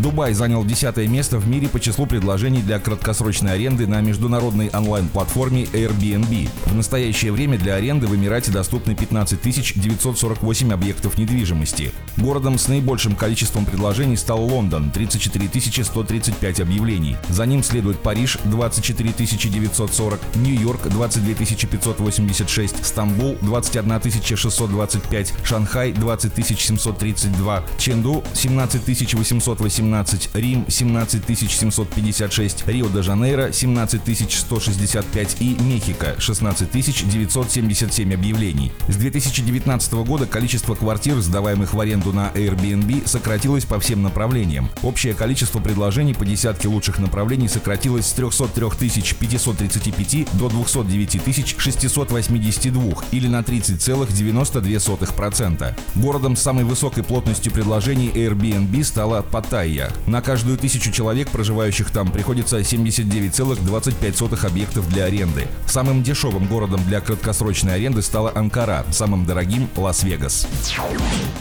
Дубай занял десятое место в мире по числу предложений для краткосрочной аренды на международной онлайн-платформе Airbnb. В настоящее время для аренды в Эмирате доступны 15 948 объектов недвижимости. Городом с наибольшим количеством предложений стал Лондон – 34 135 объявлений. За ним следует Париж – 24 940, Нью-Йорк – 22 586, Стамбул – 21 625, Шанхай – 20 732, Ченду – 17 818, 17, Рим 17 756, Рио-де-Жанейро 17 165 и Мехико 16 977 объявлений. С 2019 года количество квартир, сдаваемых в аренду на Airbnb, сократилось по всем направлениям. Общее количество предложений по десятке лучших направлений сократилось с 303 535 до 209 682 или на 30,92%. Городом с самой высокой плотностью предложений Airbnb стала Паттайя Анталия. На каждую тысячу человек, проживающих там, приходится 79,25 объектов для аренды. Самым дешевым городом для краткосрочной аренды стала Анкара, самым дорогим – Лас-Вегас.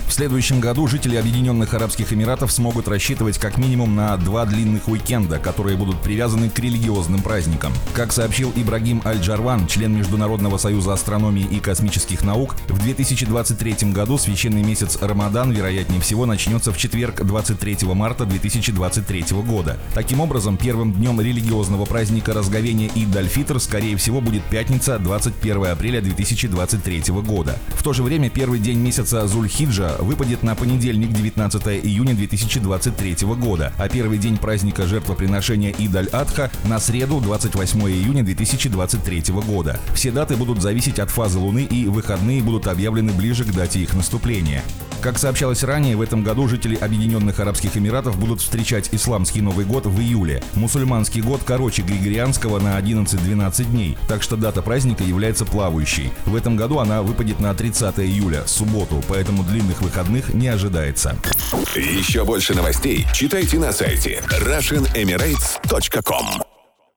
В следующем году жители Объединенных Арабских Эмиратов смогут рассчитывать как минимум на два длинных уикенда, которые будут привязаны к религиозным праздникам. Как сообщил Ибрагим Аль-Джарван, член Международного союза астрономии и космических наук, в 2023 году священный месяц Рамадан, вероятнее всего, начнется в четверг 23 марта 2023 года. Таким образом, первым днем религиозного праздника разговения и Дальфитр, скорее всего, будет пятница, 21 апреля 2023 года. В то же время первый день месяца Зульхиджа выпадет на понедельник, 19 июня 2023 года, а первый день праздника жертвоприношения Идаль-Адха на среду, 28 июня 2023 года. Все даты будут зависеть от фазы Луны и выходные будут объявлены ближе к дате их наступления. Как сообщалось ранее, в этом году жители Объединенных Арабских Эмиратов будут встречать исламский Новый год в июле. Мусульманский год короче григорианского на 11-12 дней, так что дата праздника является плавающей. В этом году она выпадет на 30 июля, субботу, поэтому длинных выходных не ожидается. Еще больше новостей читайте на сайте RussianEmirates.com